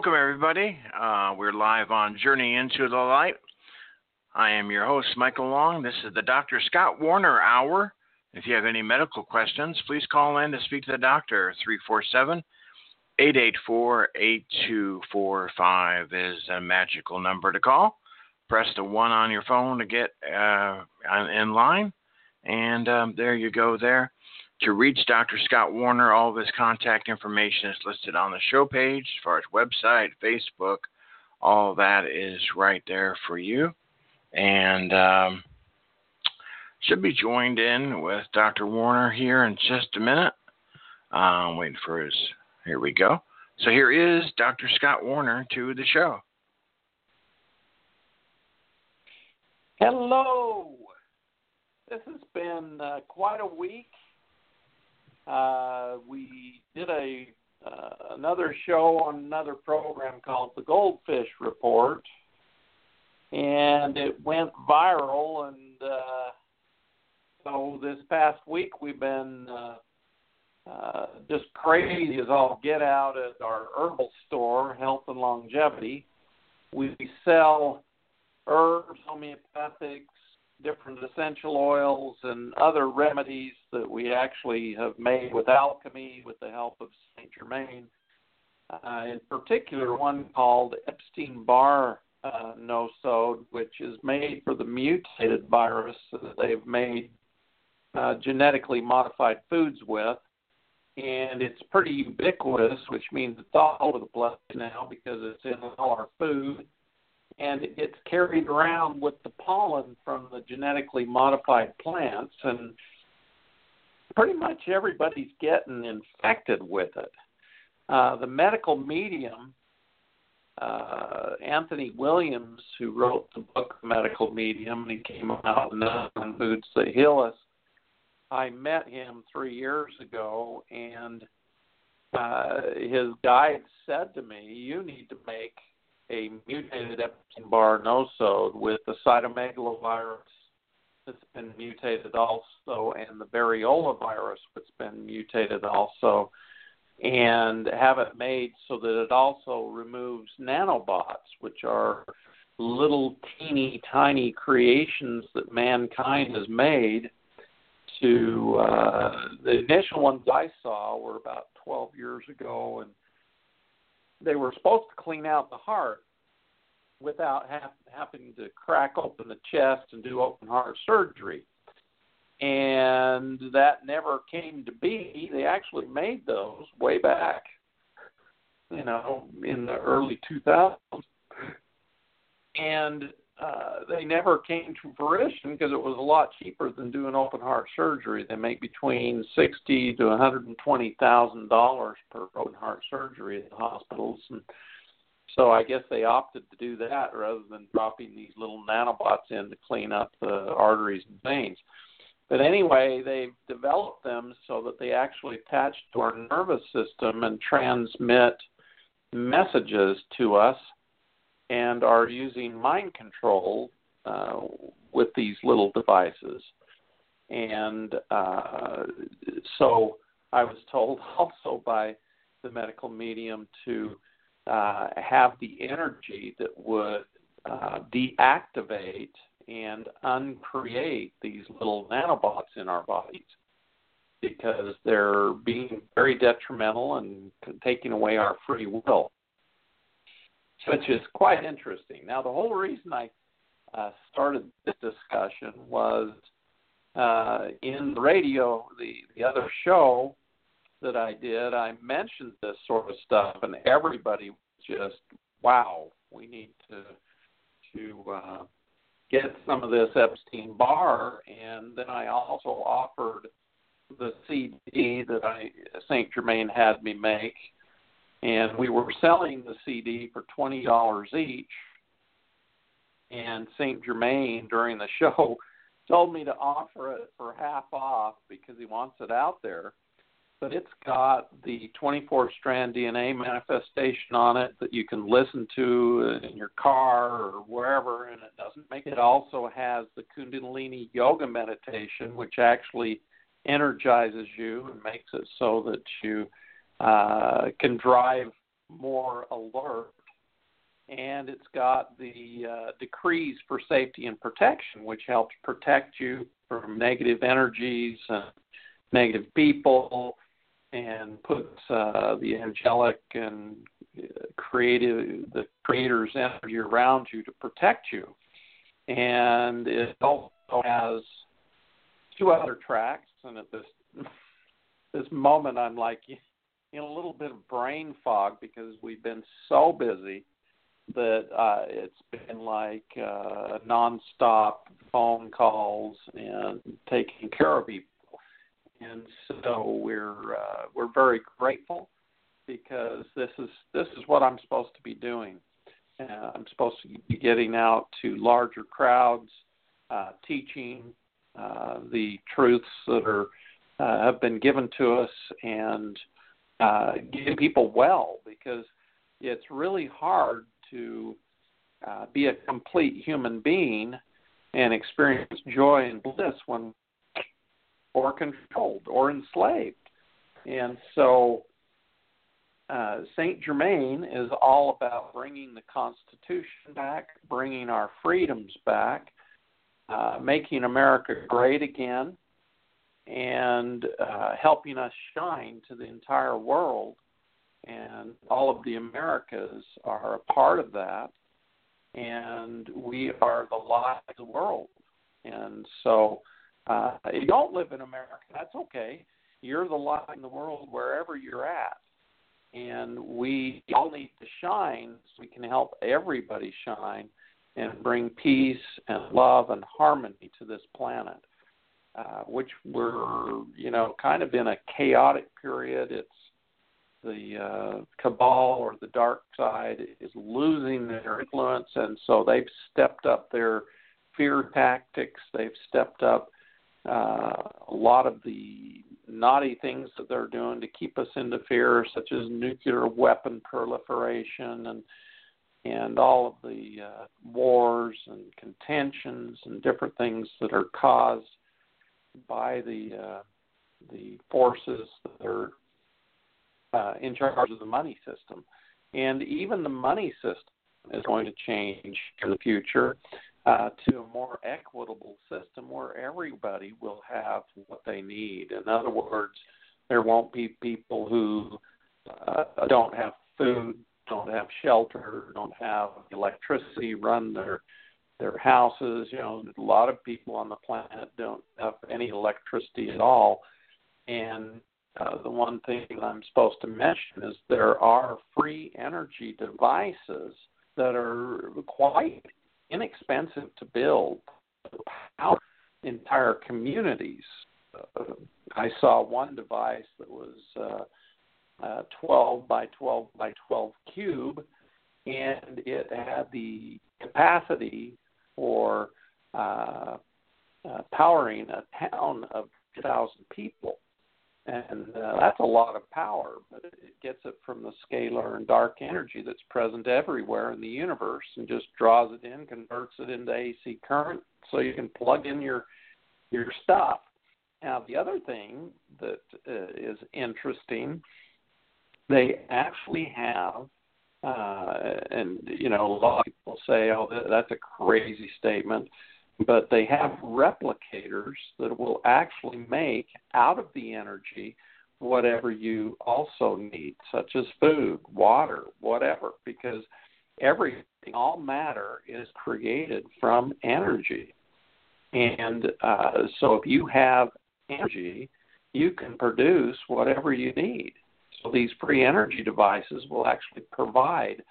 Welcome, everybody. Uh, we're live on Journey into the Light. I am your host, Michael Long. This is the Dr. Scott Werner Hour. If you have any medical questions, please call in to speak to the doctor. 347 884 8245 is a magical number to call. Press the one on your phone to get uh, in line, and um, there you go there. To reach Dr. Scott Werner, all of his contact information is listed on the show page as far as website, Facebook, all that is right there for you. And um, should be joined in with Dr. Werner here in just a minute. I'm waiting for his. Here we go. So here is Dr. Scott Werner to the show. Hello. This has been uh, quite a week uh, we did a uh, another show on another program called the Goldfish Report, and it went viral. And uh, so this past week we've been uh, uh, just crazy as all get out at our herbal store, Health and Longevity. We sell herbs, homeopathics, different essential oils and other remedies that we actually have made with alchemy with the help of Saint Germain. Uh, in particular, one called Epstein Barr uh, nosode, which is made for the mutated virus that they've made uh, genetically modified foods with. And it's pretty ubiquitous, which means it's all over the place now because it's in all our food and it gets carried around with the pollen from the genetically modified plants and pretty much everybody's getting infected with it. Uh, the medical medium, uh, Anthony Williams, who wrote the book Medical Medium, and he came out Foods That Heal Us. I met him three years ago, and uh, his guide said to me, "You need to make a mutated Epstein-Barr nosode with the cytomegalovirus that's been mutated also, and the variola virus that's been mutated also, and have it made so that it also removes nanobots, which are little teeny tiny creations that mankind has made to uh, the initial ones I saw were about 12 years ago and they were supposed to clean out the heart without ha- having to crack open the chest and do open heart surgery. And that never came to be. They actually made those way back, you know, in the early 2000s. And uh, they never came to fruition because it was a lot cheaper than doing open heart surgery. They make between sixty to one hundred and twenty thousand dollars per open heart surgery at the hospitals, and So I guess they opted to do that rather than dropping these little nanobots in to clean up the arteries and veins. But anyway, they've developed them so that they actually attach to our nervous system and transmit messages to us and are using mind control uh, with these little devices. And uh, so I was told also by the medical medium to uh, have the energy that would uh, deactivate and uncreate these little nanobots in our bodies because they're being very detrimental and taking away our free will, which is quite interesting. Now, the whole reason I uh, started this discussion was uh, in the radio, the, the other show that I did, I mentioned this sort of stuff, and everybody just, wow, we need to to uh, get some of this Epstein Barr, and then I also offered the CD that I Saint Germain had me make, and we were selling the CD for twenty dollars each. And Saint Germain during the show told me to offer it for half off because he wants it out there but it's got the 24 strand DNA manifestation on it that you can listen to in your car or wherever, and it doesn't make it. also has the Kundalini yoga meditation, which actually energizes you and makes it so that you uh, can drive more alert. And it's got the uh, decrees for safety and protection, which helps protect you from negative energies and negative people and puts uh, the angelic and creative, the creator's energy around you to protect you. And it also has two other tracks, and at this this moment, I'm like in a little bit of brain fog because we've been so busy that uh, it's been like uh, nonstop phone calls and taking care of people and so we're uh, we're very grateful because this is this is what I'm supposed to be doing. Uh, I'm supposed to be getting out to larger crowds, uh, teaching uh, the truths that are uh, have been given to us, and uh, getting people well because it's really hard to uh, be a complete human being and experience joy and bliss when or controlled or enslaved. And so uh, Saint Germain is all about bringing the Constitution back, bringing our freedoms back, uh, making America great again, and uh, helping us shine to the entire world. And all of the Americas are a part of that. And we are the light of the world. And so uh, you don't live in America, that's okay. You're the light in the world wherever you're at. And we all need to shine so we can help everybody shine and bring peace and love and harmony to this planet, uh, which we're, you know, kind of in a chaotic period. It's the uh, cabal or the dark side is losing their influence, and so they've stepped up their fear tactics. They've stepped up uh, a lot of the naughty things that they're doing to keep us into fear, such as nuclear weapon proliferation and and all of the uh, wars and contentions and different things that are caused by the uh, the forces that are uh, in charge of the money system, and even the money system is going to change in the future uh, to a more equitable system where everybody will have what they need. In other words, there won't be people who uh, don't have food, don't have shelter, don't have electricity, run their their houses. You know, a lot of people on the planet don't have any electricity at all. And uh, the one thing I'm supposed to mention is there are free energy devices that are quite inexpensive to build, power entire communities. Uh, I saw one device that was uh, uh, 12 by 12 by 12 cube, and it had the capacity for uh, uh, powering a town of 2,000 people. And uh, that's a lot of power, but it gets it from the scalar and dark energy that's present everywhere in the universe and just draws it in, converts it into AC current so you can plug in your your stuff. Now, the other thing that uh, is interesting, they actually have, uh, and you know, a lot of people say, "Oh, that's a crazy statement," but they have replicators that will actually make out of the energy whatever you also need, such as food, water, whatever, because everything, all matter, is created from energy. And uh, so if you have energy, you can produce whatever you need. So these free energy devices will actually provide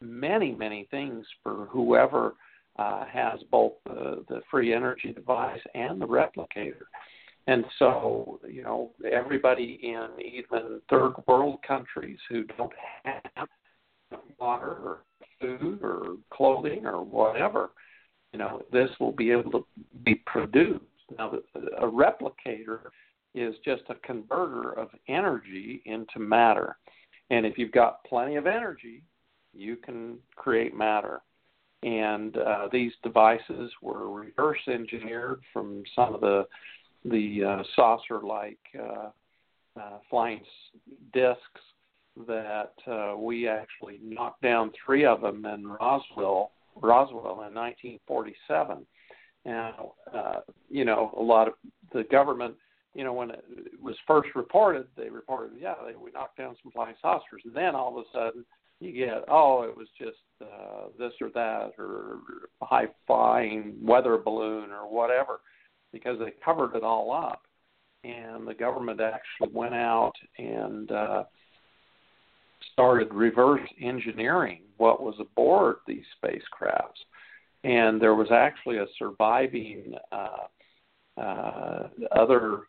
many, many things for whoever uh, has both the, the free energy device and the replicator. And so, you know, everybody in even third world countries who don't have water or food or clothing or whatever, you know, this will be able to be produced. Now, a replicator is just a converter of energy into matter. And if you've got plenty of energy, you can create matter. And uh, these devices were reverse engineered from some of the the uh, saucer-like uh, uh, flying discs that uh, we actually knocked down three of them in Roswell Roswell in 1947. Now, uh, you know, a lot of the government, you know, when it was first reported, they reported, yeah, they, we knocked down some flying saucers. And then all of a sudden, you get, oh, it was just uh, this or that, or high flying weather balloon, or whatever, because they covered it all up. And the government actually went out and uh, started reverse engineering what was aboard these spacecrafts. And there was actually a surviving uh, uh, other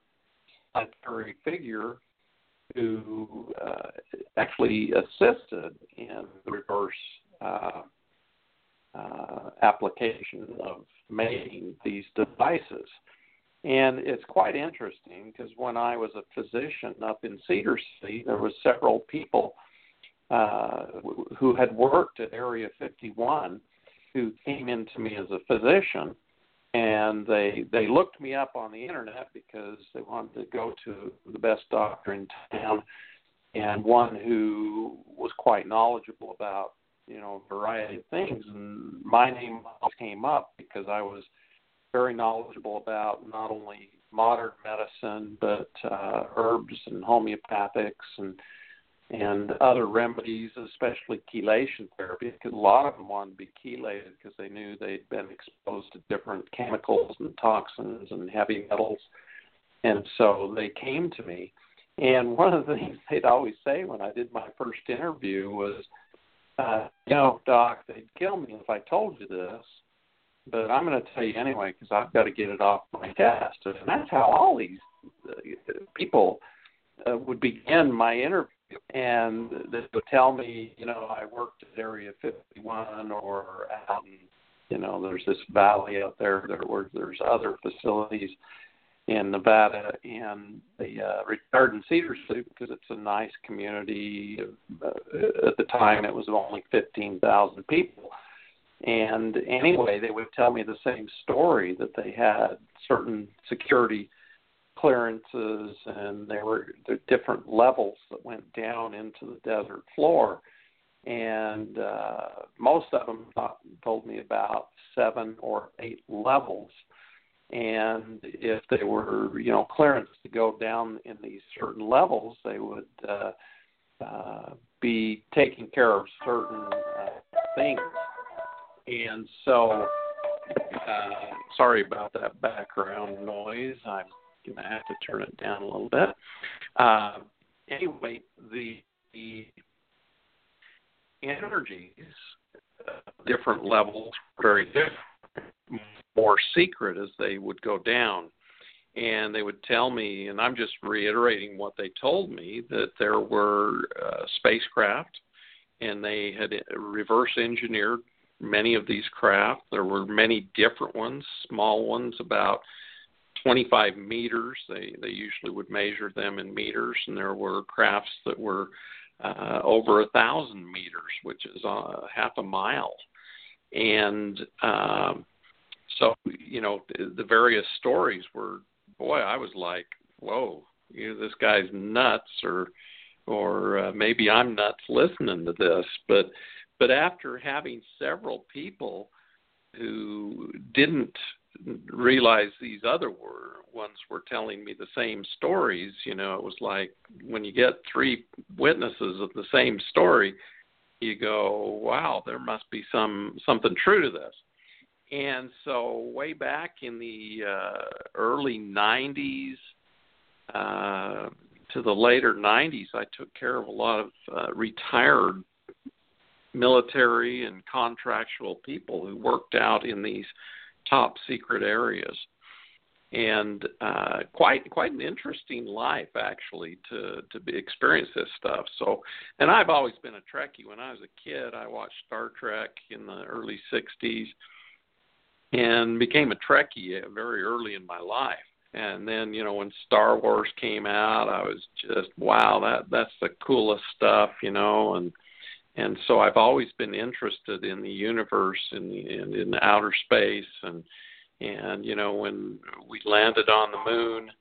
planetary figure who uh, actually assisted in the reverse uh, uh, application of making these devices. And it's quite interesting because when I was a physician up in Cedar City, there was several people uh, who had worked at Area 51 who came in to me as a physician and they they looked me up on the internet because they wanted to go to the best doctor in town and one who was quite knowledgeable about you know a variety of things. And my name came up because I was very knowledgeable about not only modern medicine but uh, herbs and homeopathics and and other remedies, especially chelation therapy, because a lot of them wanted to be chelated because they knew they'd been exposed to different chemicals and toxins and heavy metals. And so they came to me. And one of the things they'd always say when I did my first interview was, uh, you know, doc, they'd kill me if I told you this, but I'm going to tell you anyway because I've got to get it off my chest. And that's how all these uh, people uh, would begin my interview and they would tell me, you know, I worked at Area 51 or out in, you know, there's this valley out there there where there's other facilities in Nevada, and they uh, retired in Cedar City because it's a nice community. Uh, at the time, it was only 15,000 people. And anyway, they would tell me the same story that they had certain security clearances, and there were there different levels that went down into the desert floor. And uh, most of them thought, told me about seven or eight levels. And if they were, you know, clearance to go down in these certain levels, they would uh, uh, be taking care of certain uh, things. And so, uh, sorry about that background noise. I'm going to have to turn it down a little bit. Uh, anyway, the, the energies, uh, different levels, very different, more secret as they would go down. And they would tell me, and I'm just reiterating what they told me, that there were uh, spacecraft and they had reverse engineered many of these craft. There were many different ones, small ones about 25 meters. They they usually would measure them in meters, and there were crafts that were uh, over a thousand meters, which is uh, half a mile. And um, so, you know, the, various stories were, boy, I was like, whoa, you know, this guy's nuts, or or uh, maybe I'm nuts listening to this. But but after having several people who didn't realize these other were ones were telling me the same stories you know it was like when you get three witnesses of the same story you go wow there must be some something true to this. And so way back in the uh, early 90s uh, to the later 90s i took care of a lot of uh, retired military and contractual people who worked out in these top secret areas and uh, quite quite an interesting life actually to to be, experience this stuff. So, and I've always been a Trekkie. When I was a kid, I watched Star Trek in the early '60s, and became a Trekkie very early in my life. And then, you know, when Star Wars came out, I was just wow, that that's the coolest stuff, you know, and and so I've always been interested in the universe and in, in, in outer space. And and you know when we landed on the moon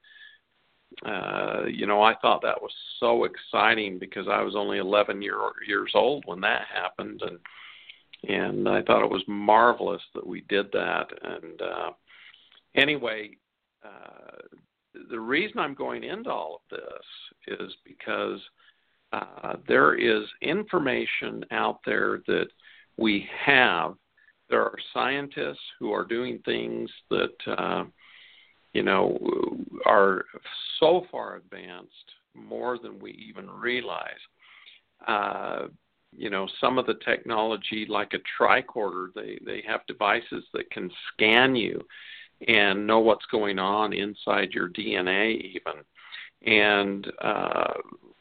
uh you know I thought that was so exciting because I was only 11 year, years old when that happened. And and I thought it was marvelous that we did that. And uh anyway uh the reason I'm going into all of this is because uh, there is information out there that we have. There are scientists who are doing things that, uh, you know, are so far advanced, more than we even realize. Uh, you know, some of the technology, like a tricorder, they, they have devices that can scan you and know what's going on inside your DNA, even. And uh,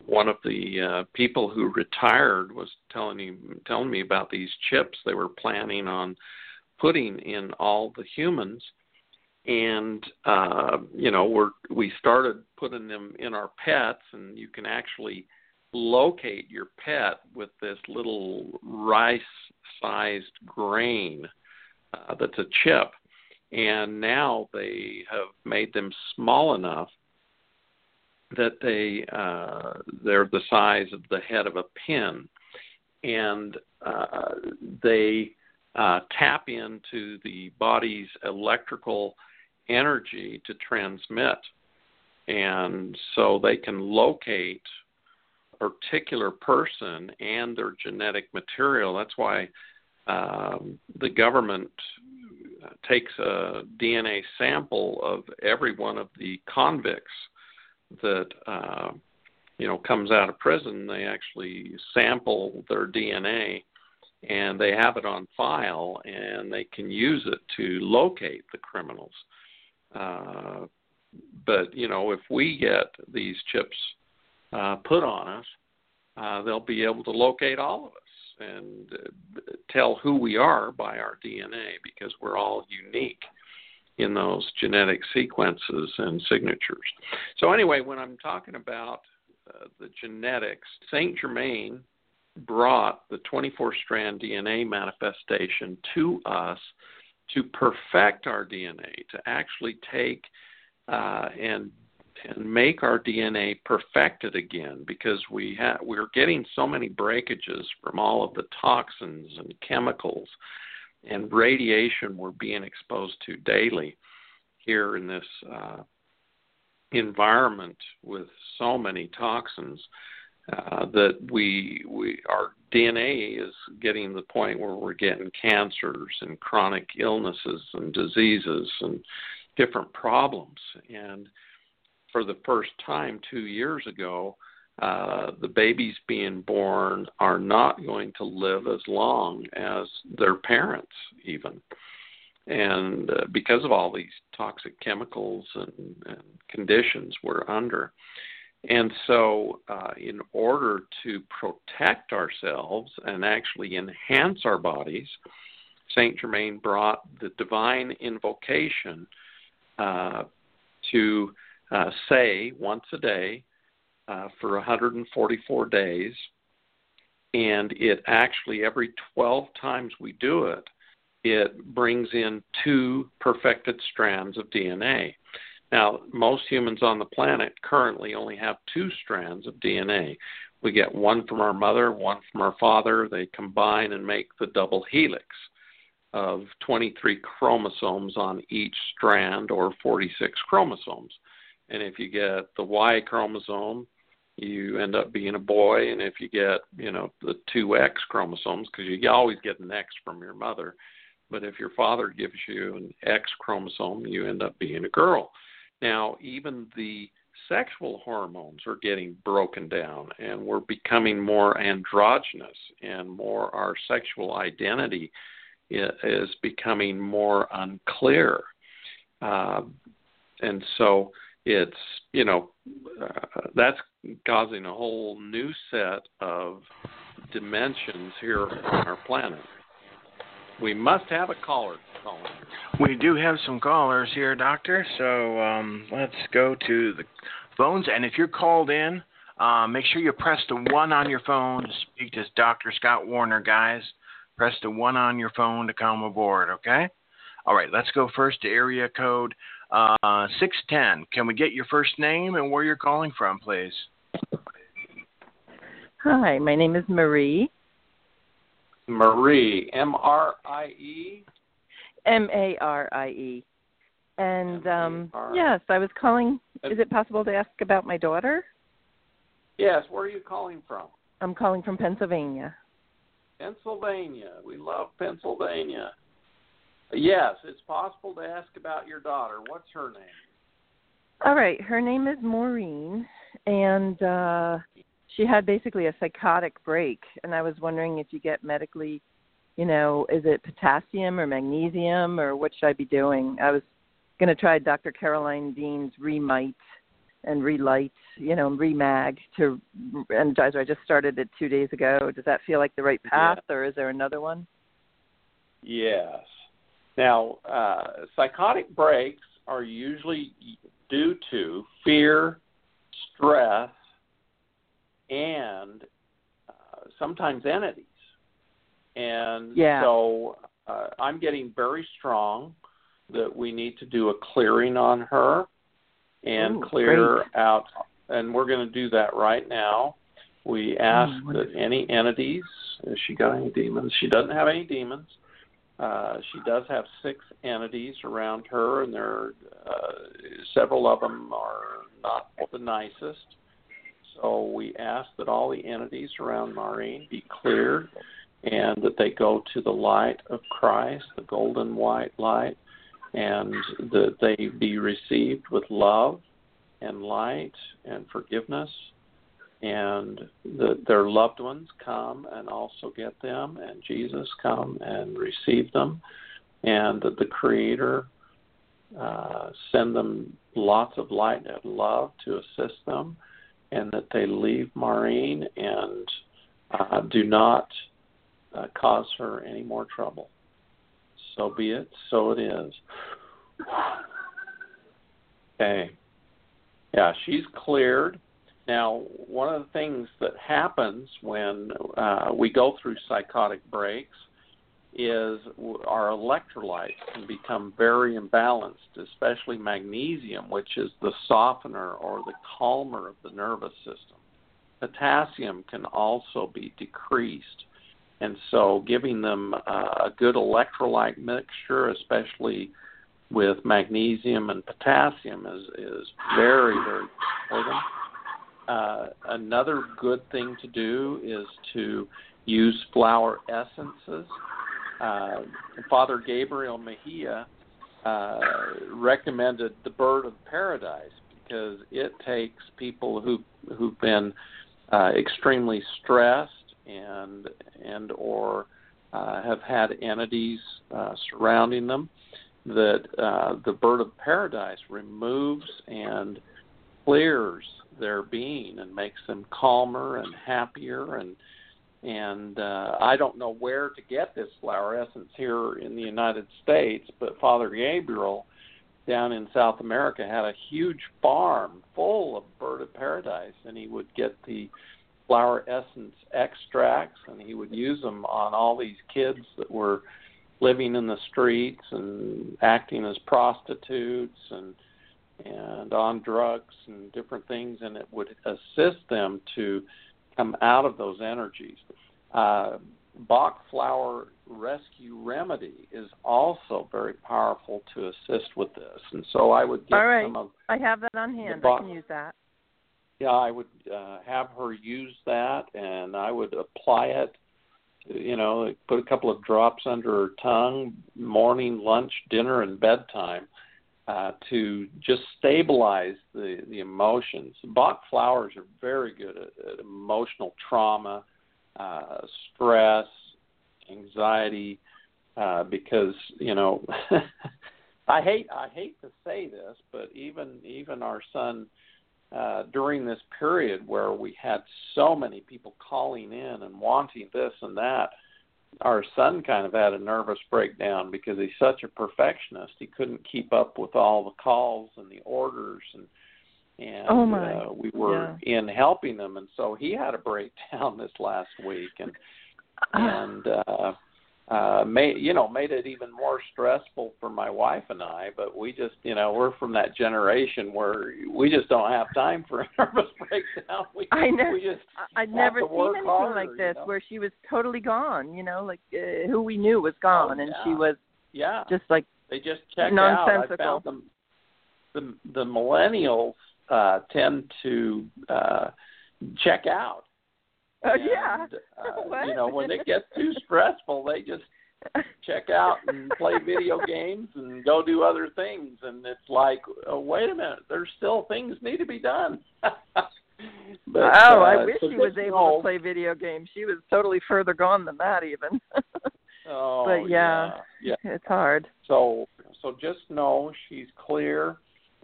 one of the uh, people who retired was telling me telling me about these chips they were planning on putting in all the humans. And uh you know we're we started putting them in our pets and you can actually locate your pet with this little rice sized grain uh, that's a chip. And now they have made them small enough that they uh, they're the size of the head of a pin, and uh, they uh, tap into the body's electrical energy to transmit, and so they can locate a particular person and their genetic material. That's why um, the government takes a DNA sample of every one of the convicts that uh, you know comes out of prison, they actually sample their DNA and they have it on file and they can use it to locate the criminals. Uh, but you know, if we get these chips uh, put on us, uh, they'll be able to locate all of us and uh, tell who we are by our DNA because we're all unique in those genetic sequences and signatures. So, anyway, when I'm talking about uh, the genetics, St. Germain brought the 24 strand DNA manifestation to us to perfect our DNA, to actually take uh, and and make our DNA perfected again because we ha- we're getting so many breakages from all of the toxins and chemicals and radiation we're being exposed to daily here in this uh, environment with so many toxins uh, that we we our DNA is getting to the point where we're getting cancers and chronic illnesses and diseases and different problems. And for the first time two years ago uh, the babies being born are not going to live as long as their parents, even. And uh, because of all these toxic chemicals and, and conditions we're under. And so, uh, in order to protect ourselves and actually enhance our bodies, Saint Germain brought the divine invocation uh, to uh, say once a day uh, for 144 days, and it actually every 12 times we do it, it brings in two perfected strands of DNA. Now, most humans on the planet currently only have two strands of DNA. We get one from our mother, one from our father. They combine and make the double helix of 23 chromosomes on each strand or 46 chromosomes. And if you get the Y chromosome, you end up being a boy. And if you get, you know, the two X chromosomes, because you always get an X from your mother, but if your father gives you an X chromosome, you end up being a girl. Now, even the sexual hormones are getting broken down, and we're becoming more androgynous, and more our sexual identity is becoming more unclear. Uh, and so it's, you know, uh, that's causing a whole new set of dimensions here on our planet. We must have a caller calling. We do have some callers here, Doctor. So um, let's go to the phones. And if you're called in, uh, make sure you press the one on your phone to speak to Dr. Scott Werner, guys. Press the one on your phone to come aboard, okay? All right, let's go first to area code uh, 610. Can we get your first name and where you're calling from, please? Hi, my name is Marie. Marie, M R I E. M A R I E. And um, yes, I was calling. Is it possible to ask about my daughter? Yes. Where are you calling from? I'm calling from Pennsylvania. Pennsylvania. We love Pennsylvania. Yes, it's possible to ask about your daughter. What's her name? All right, her name is Maureen, and uh, she had basically a psychotic break. And I was wondering if you get medically, you know, is it potassium or magnesium or what should I be doing? I was going to try Dr. Carolyn Dean's ReMyte and ReLyte, you know, ReMag to energize her. I just started it two days ago. Does that feel like the right path, or is there another one? Yes. Now, uh, psychotic breaks are usually due to fear, stress, and uh, sometimes entities. And yeah. so uh, I'm getting very strong that we need to do a clearing on her and Ooh, clear great. out, and we're going to do that right now. We ask Oh, that any entities, has she got any demons? She doesn't have any demons. Uh, she does have six entities around her, and there uh, several of them are not the nicest. So we ask that all the entities around Maureen be cleared and that they go to the light of Christ, the golden white light, and that they be received with love and light and forgiveness, and that their loved ones come and also get them, and Jesus come and receive them, and that the Creator uh, send them lots of light and love to assist them, and that they leave Maureen and uh, do not uh, cause her any more trouble. So be it, so it is. Okay. Yeah, she's cleared. Now, one of the things that happens when uh, we go through psychotic breaks is our electrolytes can become very imbalanced, especially magnesium, which is the softener or the calmer of the nervous system. Potassium can also be decreased. And so, giving them uh, a good electrolyte mixture, especially with magnesium and potassium, is, is very, very important. Uh, another good thing to do is to use flower essences. Uh, Father Gabriel Mejia uh, recommended the bird of paradise because it takes people who who've been uh, extremely stressed and and or uh, have had entities surrounding them. That the bird of paradise removes and clears their being and makes them calmer and happier. And and uh, I don't know where to get this flower essence here in the United States, but Father Gabriel down in South America had a huge farm full of bird of paradise, and he would get the flower essence extracts and he would use them on all these kids that were living in the streets and acting as prostitutes and and on drugs and different things and it would assist them to come out of those energies. Uh, Bach flower rescue remedy is also very powerful to assist with this, and so I would get All right. some of. I have that on hand. Bach- I can use that. Yeah, I would uh, have her use that, and I would apply it. You know, put a couple of drops under her tongue, morning, lunch, dinner, and bedtime, uh, to just stabilize the the emotions. Bach flowers are very good at, at emotional trauma, uh, stress, anxiety, uh, because you know, I hate I hate to say this, but even even our son uh, during this period where we had so many people calling in and wanting this and that, our son kind of had a nervous breakdown because he's such a perfectionist. He couldn't keep up with all the calls and the orders and and Oh, my. Uh, we were in helping them and so he had a breakdown this last week and and uh uh made you know made it even more stressful for my wife and I but we just you know we're from that generation where we just don't have time for a nervous breakdown we I know. we just I've never seen anything harder, like you this know? where she was totally gone. You know, like uh, who we knew was gone, and she was yeah just like they just check out. I found them. The the millennials uh, tend to uh, check out. Oh and, yeah. Uh, you know, when it gets too stressful, they just check out and play video games and go do other things. And it's like, oh, wait a minute, there's still things need to be done. but, oh, I uh, wish she was able to play video games. She was totally further gone than that even. Oh, but yeah, yeah. it's hard. So so just know she's clear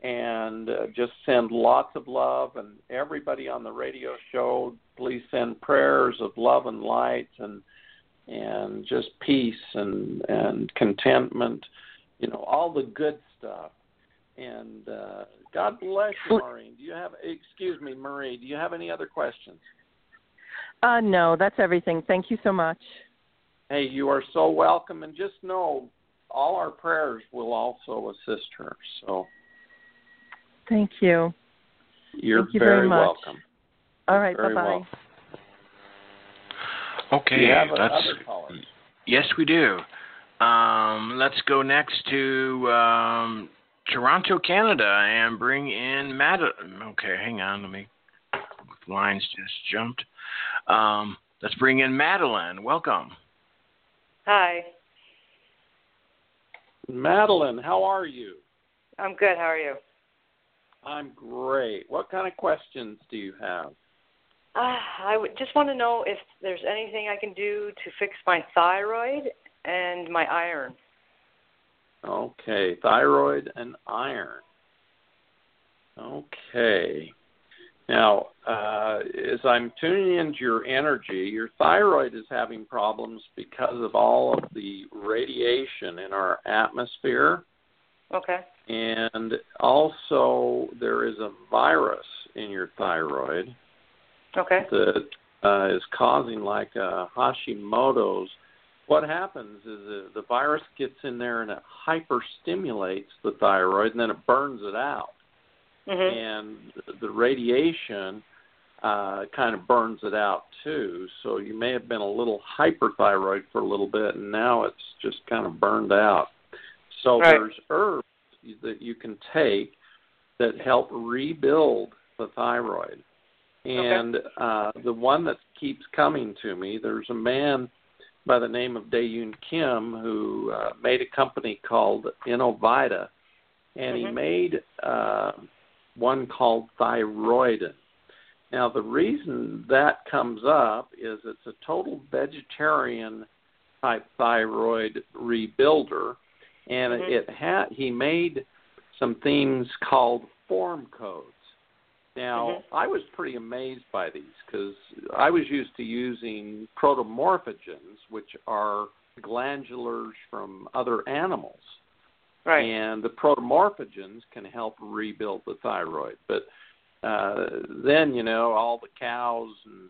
and uh, just send lots of love and everybody on the radio show please send prayers of love and light and and just peace and and contentment you know all the good stuff. And uh god bless you maureen. Do you have excuse me marie do you have any other questions? Uh no, that's everything. Thank you so much. hey you are so welcome. And just know all our prayers will also assist her so Thank you. You're Thank you very, very much. welcome. All right, Very bye bye. welcome. Okay, Do you have that's other yes, we do. Um, let's go next to um, Toronto, Canada, and bring in Madeline. Okay, hang on, let me. Lines just jumped. Um, let's bring in Madeline. Welcome. Hi, Madeline, how are you? I'm good. How are you? I'm great. What kind of questions do you have? Uh, I would just want to know if there's anything I can do to fix my thyroid and my iron. Okay, thyroid and iron. Okay. Now, uh, as I'm tuning into your energy, your thyroid is having problems because of all of the radiation in our atmosphere. Okay. And also, there is a virus in your thyroid Okay. that uh, is causing like uh, Hashimoto's. What happens is the, the virus gets in there and it hyperstimulates the thyroid, and then it burns it out. Mhm. And the radiation uh, kind of burns it out too. So you may have been a little hyperthyroid for a little bit, and now it's just kind of burned out. So Right. there's herbs that you can take that help rebuild the thyroid. And uh, the one that keeps coming to me, there's a man by the name of Daeyoon Kim who uh, made a company called Innovita, and he Mhm. made uh, one called Thyroidin. Now, the reason that comes up is it's a total vegetarian type thyroid rebuilder, and Mhm. it had he made some things called form codes. Now, Mhm. I was pretty amazed by these because I was used to using protomorphogens, which are glandulars from other animals. Right. And the protomorphogens can help rebuild the thyroid. But uh, then, you know, all the cows and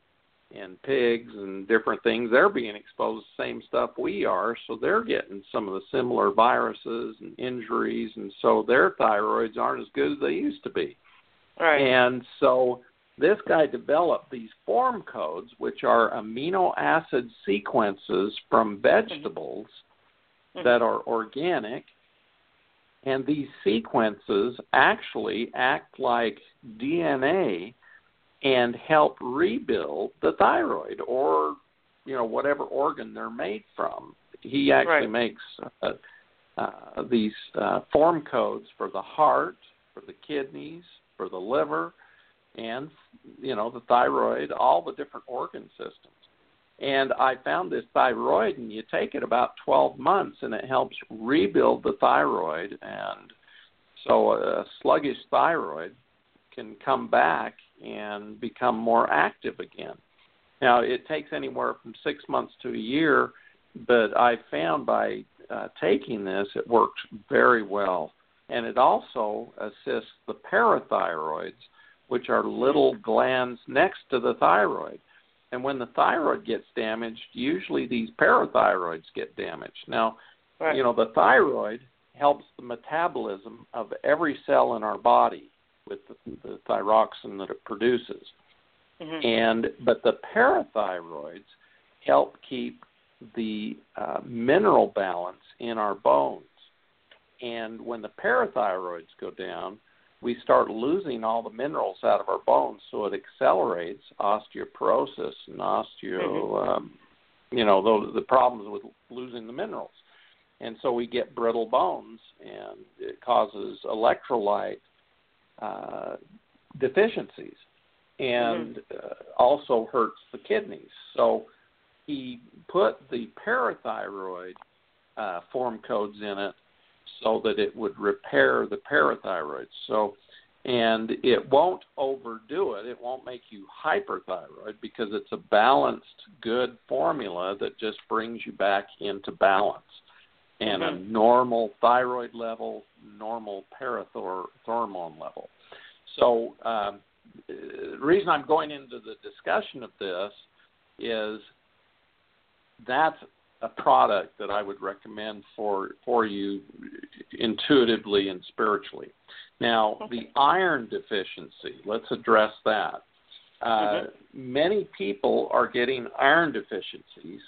and pigs and different things, they're being exposed to the same stuff we are, so they're getting some of the similar viruses and injuries, and so their thyroids aren't as good as they used to be. Right. And so this guy developed these form codes, which are amino acid sequences from vegetables Mhm. that are organic. And these sequences actually act like DNA and help rebuild the thyroid or, you know, whatever organ they're made from. He actually Right. makes uh, uh, these uh, form codes for the heart, for the kidneys, for the liver, and you know the thyroid, all the different organ systems. And I found this thyroid, and you take it about 12 months, and it helps rebuild the thyroid. And so a sluggish thyroid can come back and become more active again. Now, it takes anywhere from six months to a year, but I found by uh, taking this, it works very well. And it also assists the parathyroids, which are little glands next to the thyroid. And when the thyroid gets damaged, usually these parathyroids get damaged. Now, right. you know, the thyroid helps the metabolism of every cell in our body with the, the thyroxine that it produces. Mhm. And but the parathyroids help keep the uh, mineral balance in our bones. And when the parathyroids go down, we start losing all the minerals out of our bones, so it accelerates osteoporosis and osteo, um, you know, the, the problems with losing the minerals. And so we get brittle bones, and it causes electrolyte uh, deficiencies, and uh, also hurts the kidneys. So he put the parathyroid uh, form codes in it so that it would repair the parathyroid. So, and it won't overdo it. It won't make you hyperthyroid because it's a balanced, good formula that just brings you back into balance and a Mhm. normal thyroid level, normal parathormone level. So, um, the reason I'm going into the discussion of this is that's a product that I would recommend for for you intuitively and spiritually. Now, the iron deficiency. Let's address that. Uh, Many people are getting iron deficiencies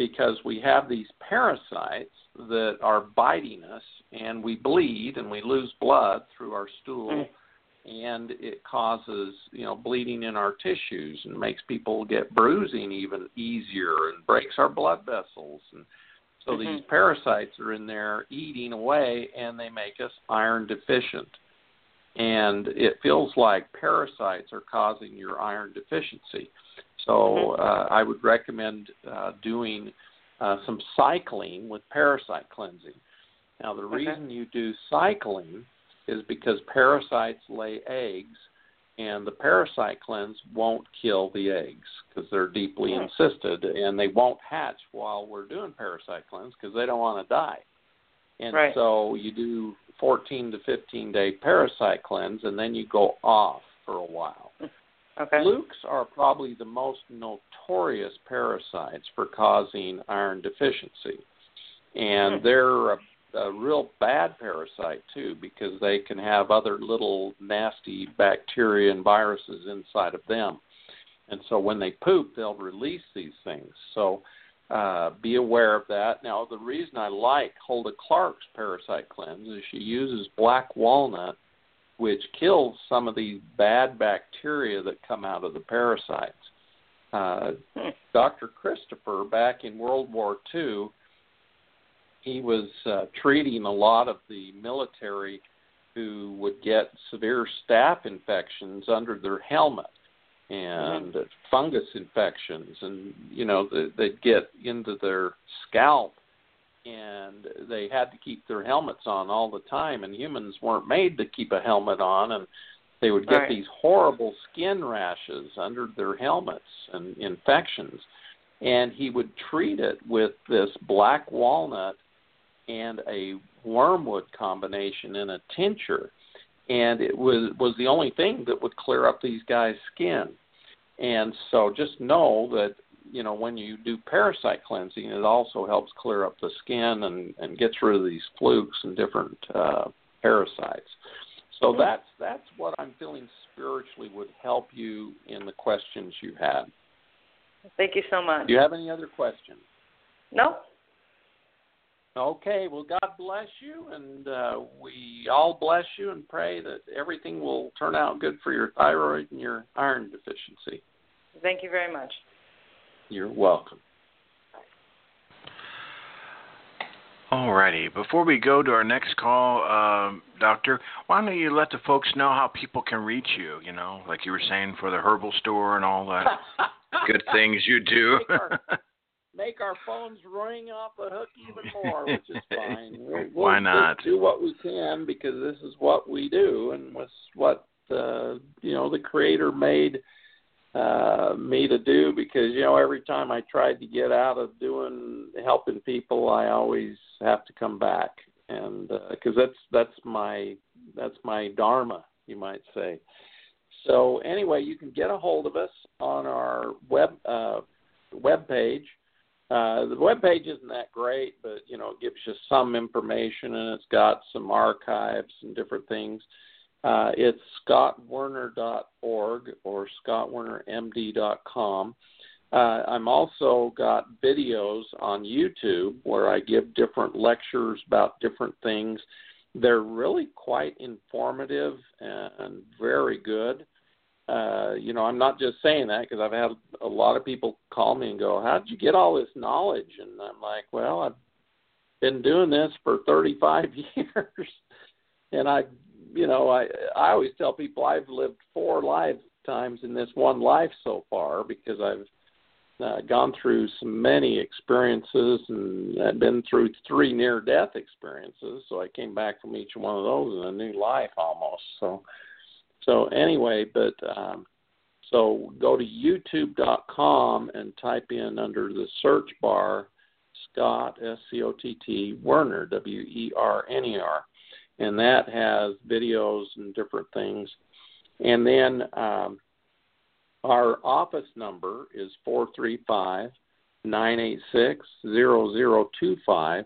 because we have these parasites that are biting us, and we bleed and we lose blood through our stool and it causes you know bleeding in our tissues and makes people get bruising even easier and breaks our blood vessels. And so Mhm. these parasites are in there eating away and they make us iron deficient. And it feels like parasites are causing your iron deficiency so uh, i would recommend uh, doing uh, some cycling with parasite cleansing now the Okay. reason you do cycling is because parasites lay eggs, and the parasite cleanse won't kill the eggs because they're deeply Hmm. encysted, and they won't hatch while we're doing parasite cleanse because they don't want to die. And Right. so you do 14 to 15 day parasite cleanse, and then you go off for a while. Okay. Flukes are probably the most notorious parasites for causing iron deficiency. And Hmm. they're a, a real bad parasite too because they can have other little nasty bacteria and viruses inside of them. And so when they poop, they'll release these things. So uh, be aware of that. Now, the reason I like Hulda Clark's parasite cleanse is she uses black walnut which kills some of these bad bacteria that come out of the parasites. Uh. Dr. Christopher, back in World War II, he was uh, treating a lot of the military who would get severe staph infections under their helmet and fungus infections, and you know they'd get into their scalp and they had to keep their helmets on all the time and humans weren't made to keep a helmet on and They would get Right. these horrible skin rashes under their helmets and infections, and he would treat it with this black walnut and a wormwood combination in a tincture, and it was was the only thing that would clear up these guys' skin. And so just know that you know when you do parasite cleansing, it also helps clear up the skin and and gets rid of these flukes and different uh, parasites. So that's that's what I'm feeling spiritually would help you in the questions you had. Thank you so much. Do you have any other questions? No? Okay, well, God bless you, and uh, we all bless you and pray that everything will turn out good for your thyroid and your iron deficiency. Thank you very much. You're welcome. Alrighty. Before we go to our next call, um, Doctor, why don't you let the folks know how people can reach you? You know, like you were saying for the herbal store and all that good things you do. Make our, make our phones ring off the hook even more, which is fine. We'll, we'll Why not? just do what we can because this is what we do, and was what uh, you know the Creator made uh me to do because you know every time I tried to get out of doing helping people I always have to come back. And because that's that's my that's my dharma you might say. So anyway you can get a hold of us on our web uh web page. Uh the web page isn't that great but you know it gives you some information and it's got some archives and different things. uh, it's scottwerner.org or scottwernermd.com. Uh, I'm also got videos on YouTube where I give different lectures about different things. They're really quite informative and very good. Uh, you know, I'm not just saying that because I've had a lot of people call me and go, "How did you get all this knowledge?" And I'm like, "Well, I've been doing this for 35 years, and I've you know, I I always tell people I've lived four lifetimes in this one life so far because I've uh, gone through so many experiences and I've been through three near death experiences. So I came back from each one of those in a new life almost. So so anyway, but um, so go to YouTube.com and type in under the search bar Scott S C O T T Werner W E R N E R and that has videos and different things. And then um, our office number is four three five nine eight six zero zero two five,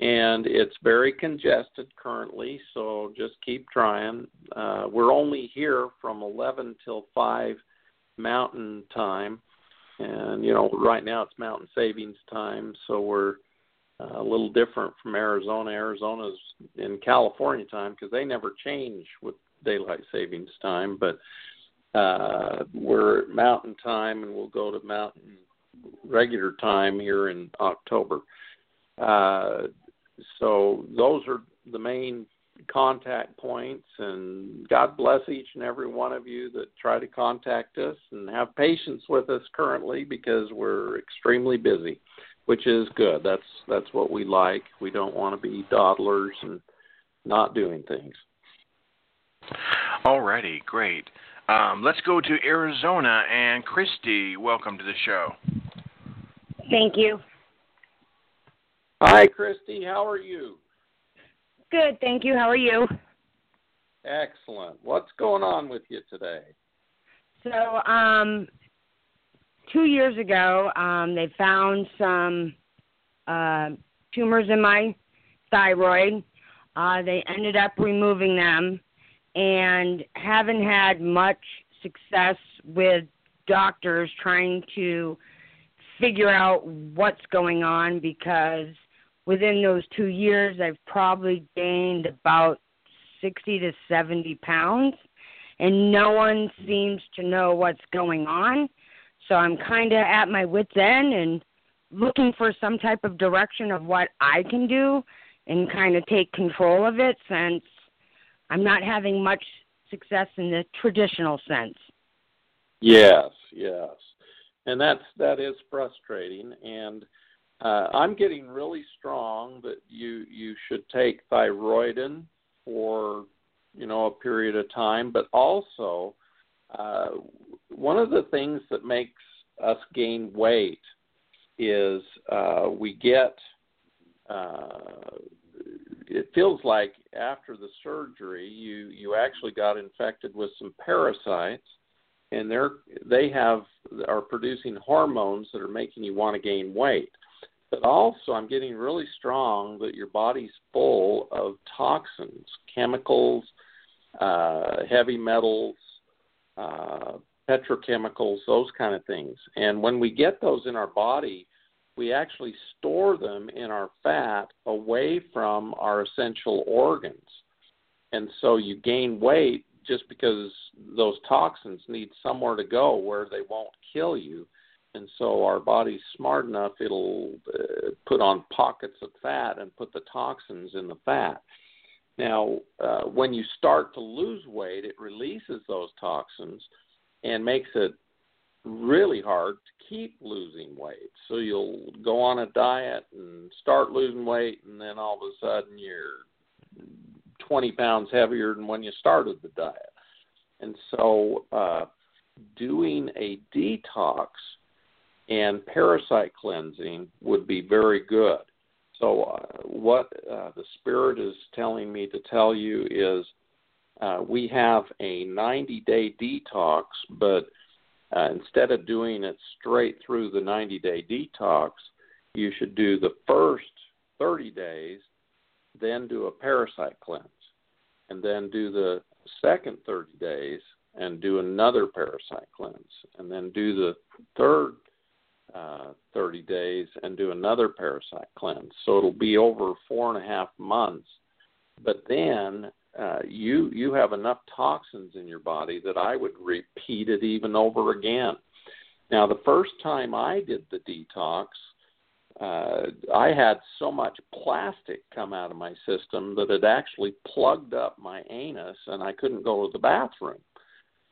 and it's very congested currently. So just keep trying. Uh, we're only here from eleven till five Mountain Time, and you know right now it's Mountain Savings Time, so we're uh, a little different from Arizona. Arizona's in California time because they never change with daylight savings time, but uh, we're at Mountain Time and we'll go to Mountain regular time here in October. Uh, so those are the main contact points, and God bless each and every one of you that try to contact us and have patience with us currently because we're extremely busy which is good. That's that's what we like. We don't want to be dawdlers and not doing things. Alrighty, great. Um, let's go to Arizona and Christy. Welcome to the show. Thank you. Hi, Christy. How are you? Good, thank you. How are you? Excellent. What's going on with you today? So, um, two years ago, um, they found some uh, tumors in my thyroid. Uh, they ended up removing them and haven't had much success with doctors trying to figure out what's going on because within those two years, I've probably gained about 60 to 70 pounds, and no one seems to know what's going on. So I'm kind of at my wits' end and looking for some type of direction of what I can do and kind of take control of it since I'm not having much success in the traditional sense. Yes, yes, and that's that is frustrating. And uh, I'm getting really strong that you you should take thyroidin for you know a period of time, but also uh, one of the things that makes us gain weight is uh, we get uh, it feels like after the surgery you you actually got infected with some parasites and they're they have are producing hormones that are making you want to gain weight. But also i'm getting really strong that your body's full of toxins chemicals uh heavy metals uh petrochemicals those kind of things and when we get those in our body we actually store them in our fat away from our essential organs. And so you gain weight just because those toxins need somewhere to go where they won't kill you. And so our body's smart enough, it'll uh, put on pockets of fat and put the toxins in the fat. Now, uh, when you start to lose weight, it releases those toxins and makes it really hard to keep losing weight. So you'll go on a diet and start losing weight, and then all of a sudden you're 20 pounds heavier than when you started the diet. And so uh, doing a detox and parasite cleansing would be very good. So, uh, what uh, the Spirit is telling me to tell you is uh, we have a 90 day detox, but uh, instead of doing it straight through the 90 day detox, you should do the first 30 days, then do a parasite cleanse, and then do the second 30 days and do another parasite cleanse, and then do the third uh, 30 days and do another parasite cleanse. So it'll be over four and a half months. But then uh, you you have enough toxins in your body that I would repeat it even over again. Now, the first time I did the detox, uh, I had so much plastic come out of my system that it actually plugged up my anus, and I couldn't go to the bathroom.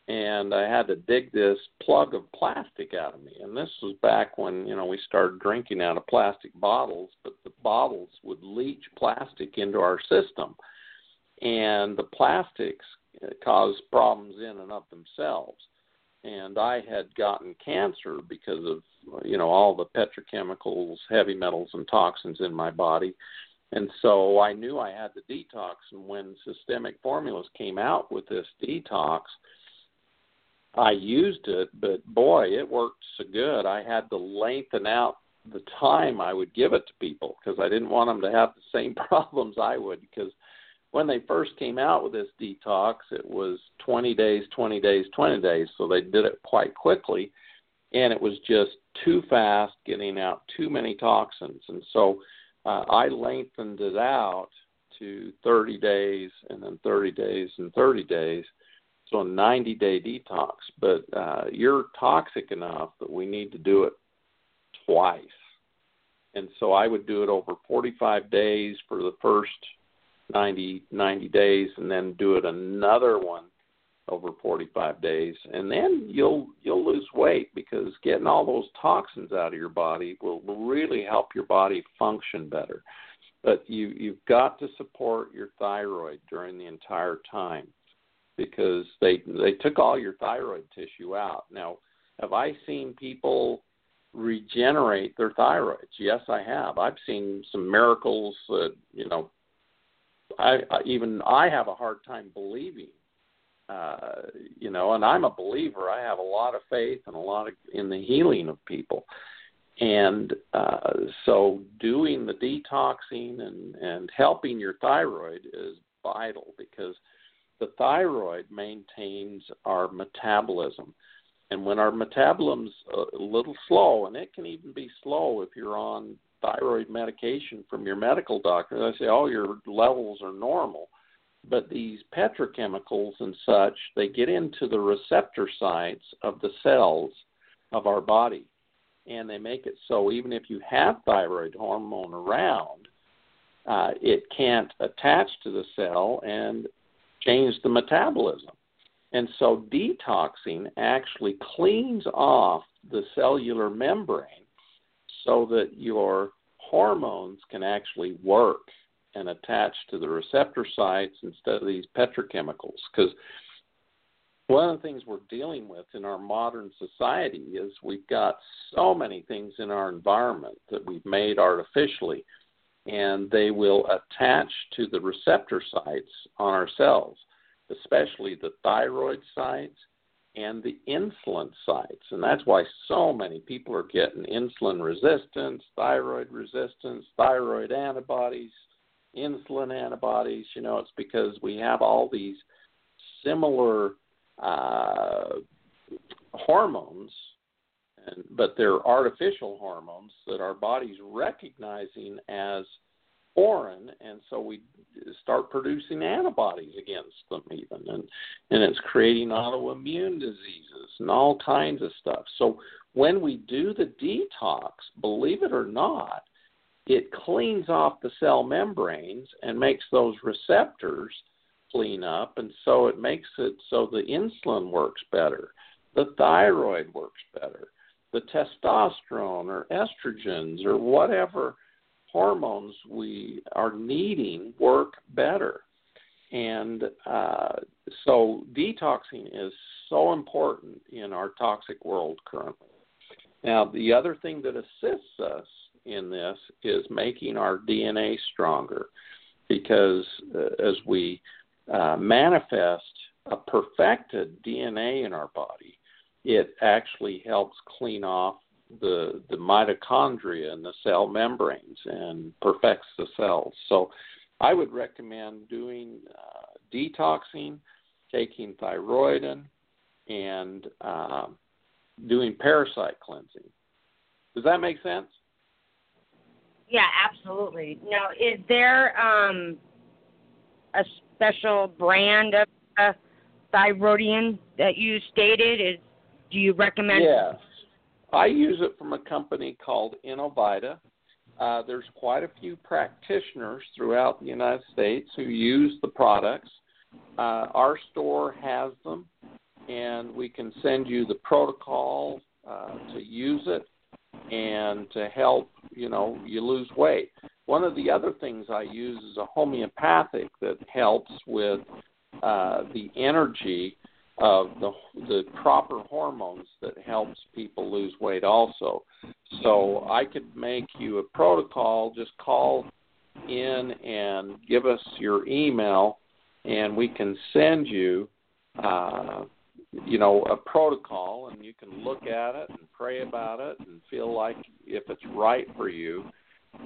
And I had to dig this plug of plastic out of me. And this was back when you know we started drinking out of plastic bottles, but the bottles would leach plastic into our system and the plastics cause problems in and of themselves. And I had gotten cancer because of you know all the petrochemicals, heavy metals, and toxins in my body. And so I knew I had the detox. And when Systemic Formulas came out with this detox, I used it, but boy, it worked so good. I had to lengthen out the time I would give it to people because I didn't want them to have the same problems I would because when they first came out with this detox, it was 20 days, 20 days, 20 days. So they did it quite quickly. And it was just too fast, getting out too many toxins. And so uh, I lengthened it out to 30 days and then 30 days and 30 days. So a 90 day detox. But uh, you're toxic enough that we need to do it twice. And so I would do it over 45 days for the first 90, 90 days and then do it another one over 45 days. And then you'll you'll lose weight because getting all those toxins out of your body will, really help your body function better. But you you've got to support your thyroid during the entire time because they they took all your thyroid tissue out. Now have i seen people regenerate their thyroids? Yes i have. I've seen some miracles that you know I, I even I have a hard time believing. Uh, you know, and I'm a believer. I have a lot of faith and a lot of in the healing of people. And uh, so, doing the detoxing and and helping your thyroid is vital because the thyroid maintains our metabolism. And when our metabolism's a little slow, and it can even be slow if you're on thyroid medication from your medical doctor, they say, oh, your levels are normal. But these petrochemicals and such, they get into the receptor sites of the cells of our body. And they make it so even if you have thyroid hormone around, uh, it can't attach to the cell and change the metabolism. And so detoxing actually cleans off the cellular membrane so that your hormones can actually work and attach to the receptor sites instead of these petrochemicals. Because one of the things we're dealing with in our modern society is we've got so many things in our environment that we've made artificially, and they will attach to the receptor sites on our cells, especially the thyroid sites and the insulin sites. And that's why so many people are getting insulin resistance, thyroid resistance, thyroid antibodies, insulin antibodies. You know, it's because we have all these similar uh, hormones, and, but they're artificial hormones that our body's recognizing as foreign, and so we start producing antibodies against them even, and and it's creating autoimmune diseases and all kinds of stuff. So when we do the detox, believe it or not, it cleans off the cell membranes and makes those receptors clean up, and so it makes it so the insulin works better, the thyroid works better, the testosterone or estrogens or whatever hormones we are needing work better. And uh, so detoxing is so important in our toxic world currently. Now, the other thing that assists us in this is making our DNA stronger because uh, as we uh, manifest a perfected DNA in our body, it actually helps clean off the the mitochondria and the cell membranes and perfects the cells. So I would recommend doing uh, detoxing, taking thyroidin, and uh, doing parasite cleansing. Does that make sense? Yeah, absolutely. Now, is there um, a special brand of uh, thyroidin that you stated? Is do you recommend? Yes. I use it from a company called Innovita. Uh, there's quite a few practitioners throughout the United States who use the products. Uh, our store has them, and we can send you the protocol uh, to use it and to help you know you lose weight. One of the other things I use is a homeopathic that helps with uh, the energy of the the proper hormones that helps people lose weight also. So I could make you a protocol. Just call in and give us your email, and we can send you, uh, you know, a protocol, and you can look at it and pray about it and feel like if it's right for you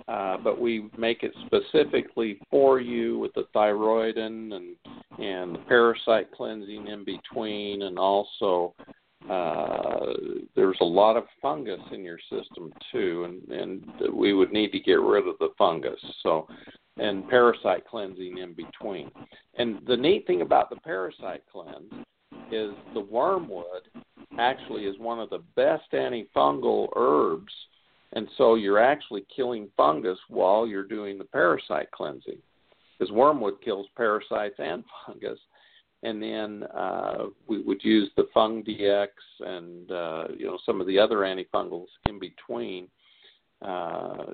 uh, but we make it specifically for you with the thyroidin and and the parasite cleansing in between, and also uh, there's a lot of fungus in your system too, and and we would need to get rid of the fungus. So and parasite cleansing in between. And the neat thing about the parasite cleanse is the wormwood actually is one of the best antifungal herbs and so you're actually killing fungus while you're doing the parasite cleansing, because wormwood kills parasites and fungus. And then uh, we would use the Fung DX and uh, you know some of the other antifungals in between uh,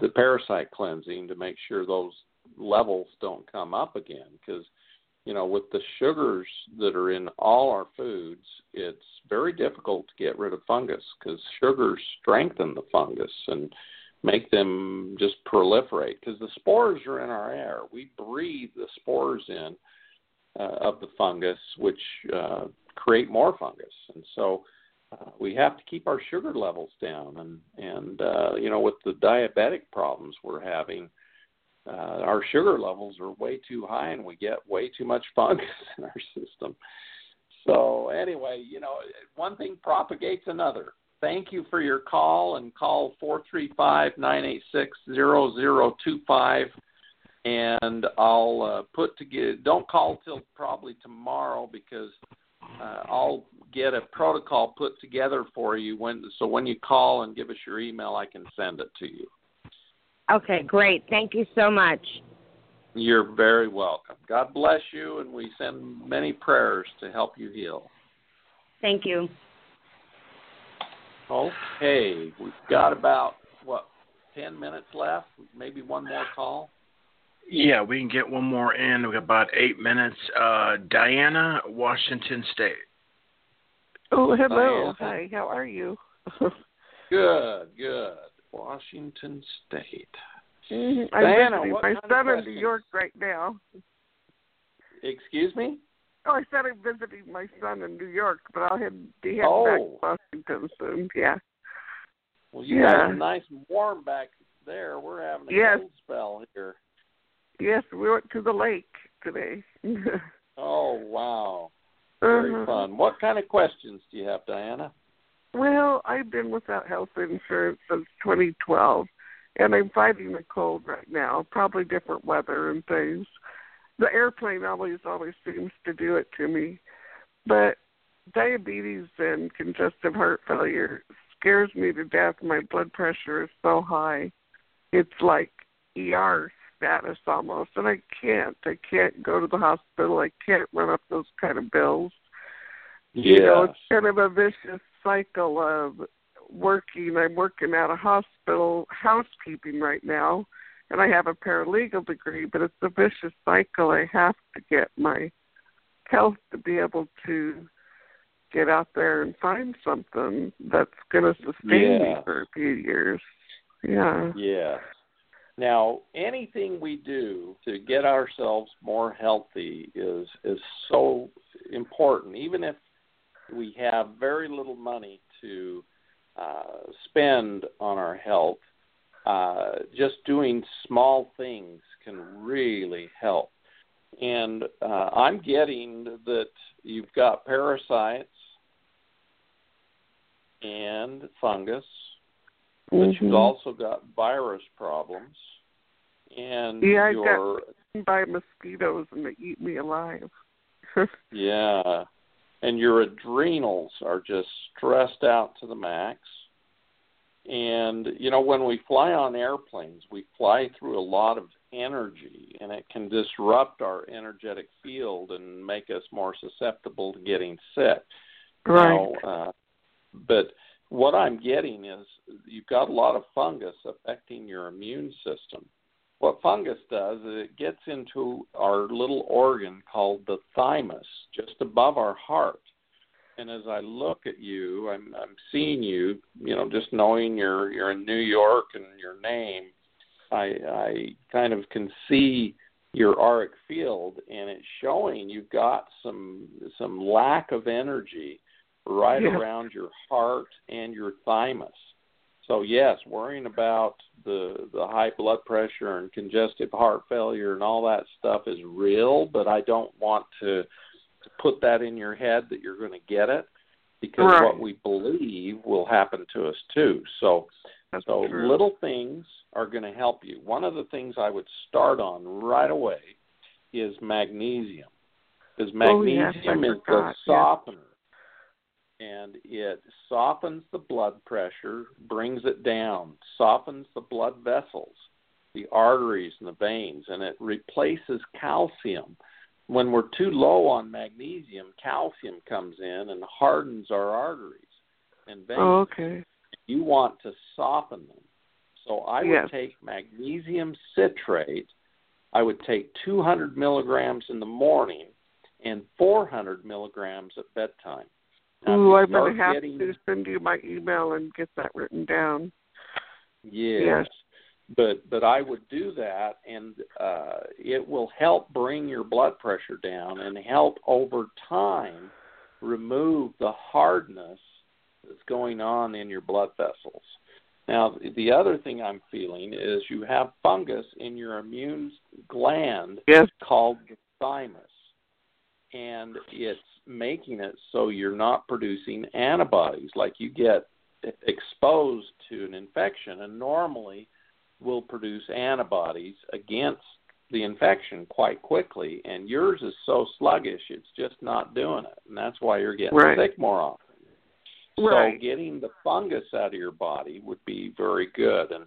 the parasite cleansing to make sure those levels don't come up again. Because you know, with the sugars that are in all our foods, it's very difficult to get rid of fungus because sugars strengthen the fungus and make them just proliferate because the spores are in our air. We breathe the spores in uh, of the fungus, which uh, create more fungus, and so uh, we have to keep our sugar levels down. And and uh, you know, with the diabetic problems we're having uh, our sugar levels are way too high and we get way too much fungus in our system. So anyway, you know, one thing propagates another. Thank you for your call and call four three five nine eight six zero zero two five, and I'll uh, put together. Don't call till probably tomorrow because uh, I'll get a protocol put together for you when. So when you call and give us your email, I can send it to you. Okay, great. Thank you so much. You're very welcome. God bless you, and we send many prayers to help you heal. Thank you. Okay, we've got about, what, 10 minutes left? Maybe one more call? Yeah, we can get one more in. We've got about eight minutes. Uh, Diana, Washington State. Oh, hello. Diana. Hi, how are you? Good, good. Washington State. Mhm. I'm Diana, what my kind of son in? New York right now. Excuse me? Oh, I said I'm visiting my son in New York, but I'll head, be heading back Oh. to Washington soon. Yeah. Well, you Yeah. are nice and warm back there. We're having a Yes. cold spell here. Yes, we went to the lake today. Oh, wow. Very Uh-huh. fun. What kind of questions do you have, Diana? Well, I've been without health insurance since 2012, and I'm fighting a cold right now. Probably different weather and things. The airplane always, always seems to do it to me. But diabetes and congestive heart failure scares me to death. My blood pressure is so high. It's like ER status almost, and I can't. I can't go to the hospital. I can't run up those kind of bills. You know, it's kind of a vicious cycle of working. I'm working at a hospital housekeeping right now, and I have a paralegal degree, but it's a vicious cycle. I have to get my health to be able to get out there and find something that's going to sustain me for a few years. Yeah. Yes. Now, anything we do to get ourselves more healthy is is so important. Even if we have very little money to uh, spend on our health, uh, just doing small things can really help. And uh, I'm getting that you've got parasites and fungus, but Mhm. you've also got virus problems, and Yeah, I your got bitten by mosquitoes and they eat me alive. yeah, and your adrenals are just stressed out to the max. And you know, when we fly on airplanes, we fly through a lot of energy, and it can disrupt our energetic field and make us more susceptible to getting sick. Right. Now, uh, but what I'm getting is you've got a lot of fungus affecting your immune system. What fungus does is it gets into our little organ called the thymus, just above our heart. And as I look at you, I'm I'm seeing you, you know, just knowing you're you're in New York and your name, I I kind of can see your auric field and it's showing you've got some some lack of energy right Yeah. around your heart and your thymus. So yes, worrying about the the high blood pressure and congestive heart failure and all that stuff is real, but I don't want to to put that in your head that you're going to get it because Right. what we believe will happen to us too. So That's so true. little things are going to help you. One of the things I would start on right away is magnesium. Because Oh, yes, magnesium is the softener. And it softens the blood pressure, brings it down, softens the blood vessels, the arteries and the veins, and it replaces calcium. When we're too low on magnesium, calcium comes in and hardens our arteries and veins Oh, okay. you want to soften them. So I would Yes. take magnesium citrate. I would take 200 milligrams in the morning and 400 milligrams at bedtime. Now, Ooh, I'm going to have getting- to send you my email and get that written down. Yes. Yes. But but I would do that, and uh, it will help bring your blood pressure down and help over time remove the hardness that's going on in your blood vessels. Now, the other thing I'm feeling is you have fungus in your immune gland Yes. called the thymus, and it's making it so you're not producing antibodies. Like you get exposed to an infection, and normally will produce antibodies against the infection quite quickly, and yours is so sluggish, it's just not doing it, and that's why you're getting Right. sick more often. Right. So getting the fungus out of your body would be very good, and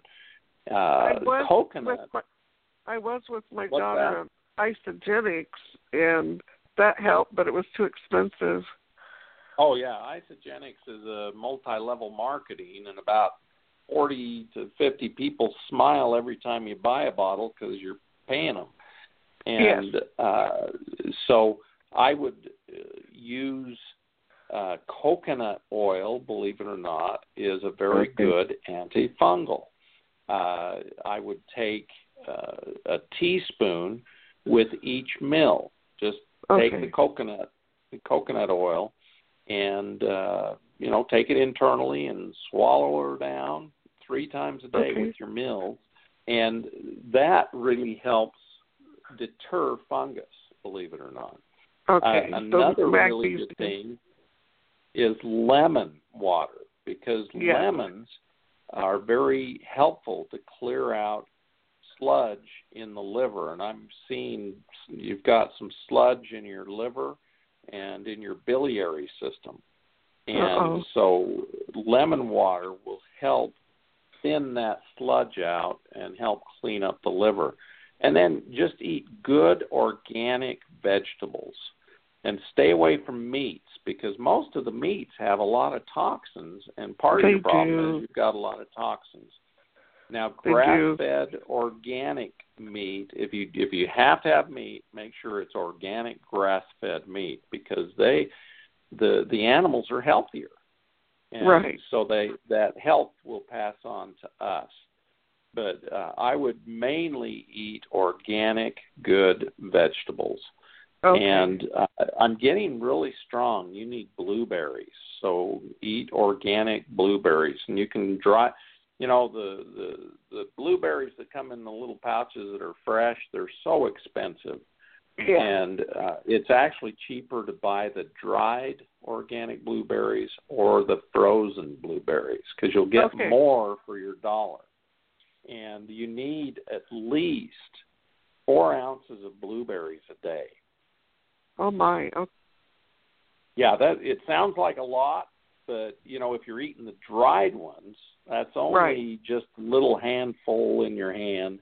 I uh, was coconut. With my, I was with my What's daughter on Isagenix, and that helped, but it was too expensive. Oh yeah, Isagenix is a multi-level marketing, and about forty to fifty people smile every time you buy a bottle because you're paying them. And uh, so I would uh, use uh, coconut oil, believe it or not, is a very Okay. good antifungal. Uh, I would take uh, a teaspoon with each meal. Just take the coconut, the coconut oil, and uh, you know take it internally and swallow her down three times a day Okay. with your meals, and that really helps deter fungus. Believe it or not. Okay. Uh, another really good thing is lemon water because Yeah. lemons are very helpful to clear out sludge in the liver. And I'm seeing you've got some sludge in your liver and in your biliary system. And Uh-oh. so lemon water will help thin that sludge out and help clean up the liver. And then just eat good organic vegetables and stay away from meats because most of the meats have a lot of toxins and part They of your problem do. is you've got a lot of toxins. Now grass fed organic meat, if you if you have to have meat, make sure it's organic grass fed meat because they the the animals are healthier. And Right. so they that health will pass on to us but uh, I would mainly eat organic, good vegetables. Okay. And uh, I'm getting really strong. You need blueberries, so eat organic blueberries, and you can dry. You know the the the blueberries that come in the little pouches that are fresh. They're so expensive, Yeah. and uh, it's actually cheaper to buy the dried organic blueberries or the frozen blueberries because you'll get Okay. more for your dollar and you need at least four ounces of blueberries a day. Oh my. Okay. Yeah, that it sounds like a lot, but you know, if you're eating the dried ones, that's only Right. just a little handful in your hand.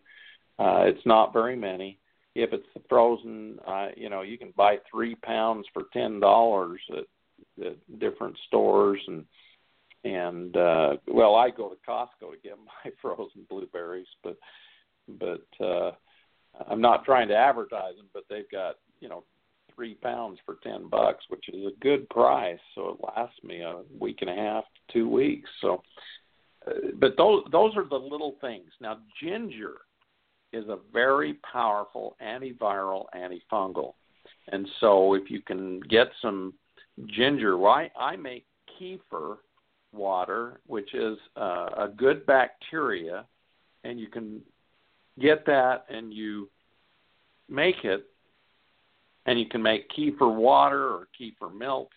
Uh, it's not very many. If it's frozen, uh, you know, you can buy three pounds for ten dollars at, at different stores, and and uh, well, I go to Costco to get my frozen blueberries, but but uh, I'm not trying to advertise them, but they've got you know three pounds for ten bucks, which is a good price. So it lasts me a week and a half to two weeks. So, uh, but those those are the little things. Now, ginger is a very powerful antiviral, antifungal, and so if you can get some ginger, why I make kefir water, which is uh, a good bacteria, and you can get that and you make it and you can make kefir water or kefir milk.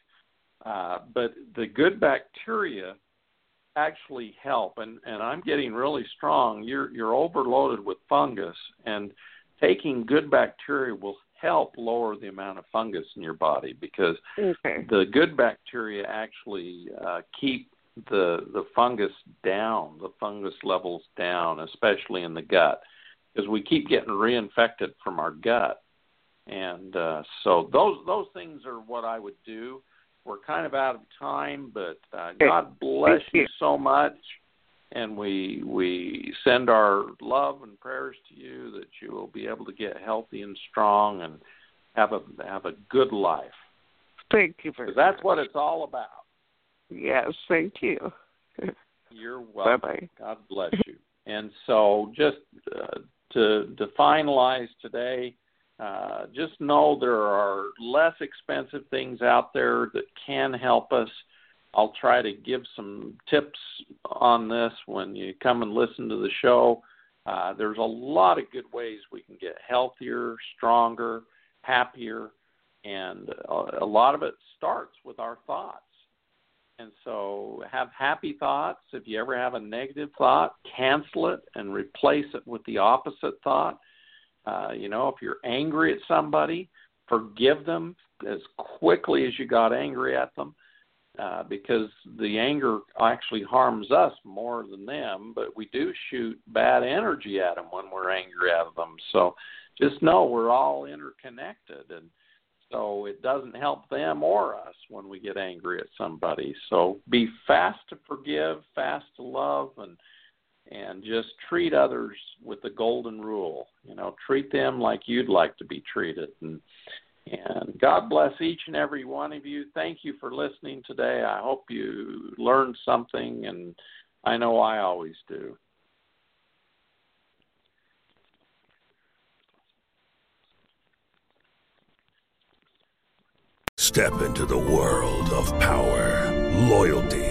Uh, but the good bacteria actually help, and, and I'm getting really strong. You're you're overloaded with fungus, and taking good bacteria will help lower the amount of fungus in your body because Okay. the good bacteria actually uh, keep the the fungus down, the fungus levels down, especially in the gut, because we keep getting reinfected from our gut, and uh, so those those things are what I would do. We're kind of out of time, but uh, God bless you so much, and we we send our love and prayers to you that you will be able to get healthy and strong and have a have a good life. Thank you 'Cause that's what it's all about. Yes, thank you. You're welcome. Bye-bye. God bless you. And so, just uh, to to finalize today, uh, just know there are less expensive things out there that can help us. I'll try to give some tips on this when you come and listen to the show. Uh, there's a lot of good ways we can get healthier, stronger, happier, and a, a lot of it starts with our thoughts. And so have happy thoughts. If you ever have a negative thought, cancel it and replace it with the opposite thought. Uh, you know, if you're angry at somebody, forgive them as quickly as you got angry at them. Uh, because the anger actually harms us more than them, but we do shoot bad energy at them when we're angry at them. So just know we're all interconnected, and so it doesn't help them or us when we get angry at somebody. So be fast to forgive, fast to love, and and just treat others with the golden rule. You know, treat them like you'd like to be treated. And and God bless each and every one of you. Thank you for listening today. I hope you learned something, and I know I always do. Step into the world of power, loyalty,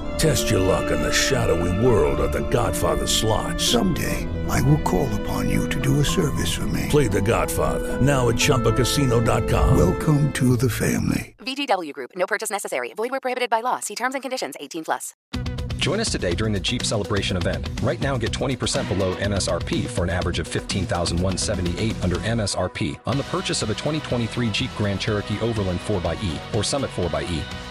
Test your luck in the shadowy world of The Godfather slot. Someday, I will call upon you to do a service for me. Play The Godfather now at ChumbaCasino.com. Welcome to the family. VGW Group. No purchase necessary. Void where prohibited by law. See terms and conditions. 18 plus. Join us today during the Jeep Celebration event. Right now, get 20% below MSRP for an average of 15178 under MSRP on the purchase of a 2023 Jeep Grand Cherokee Overland 4xE or Summit 4xE.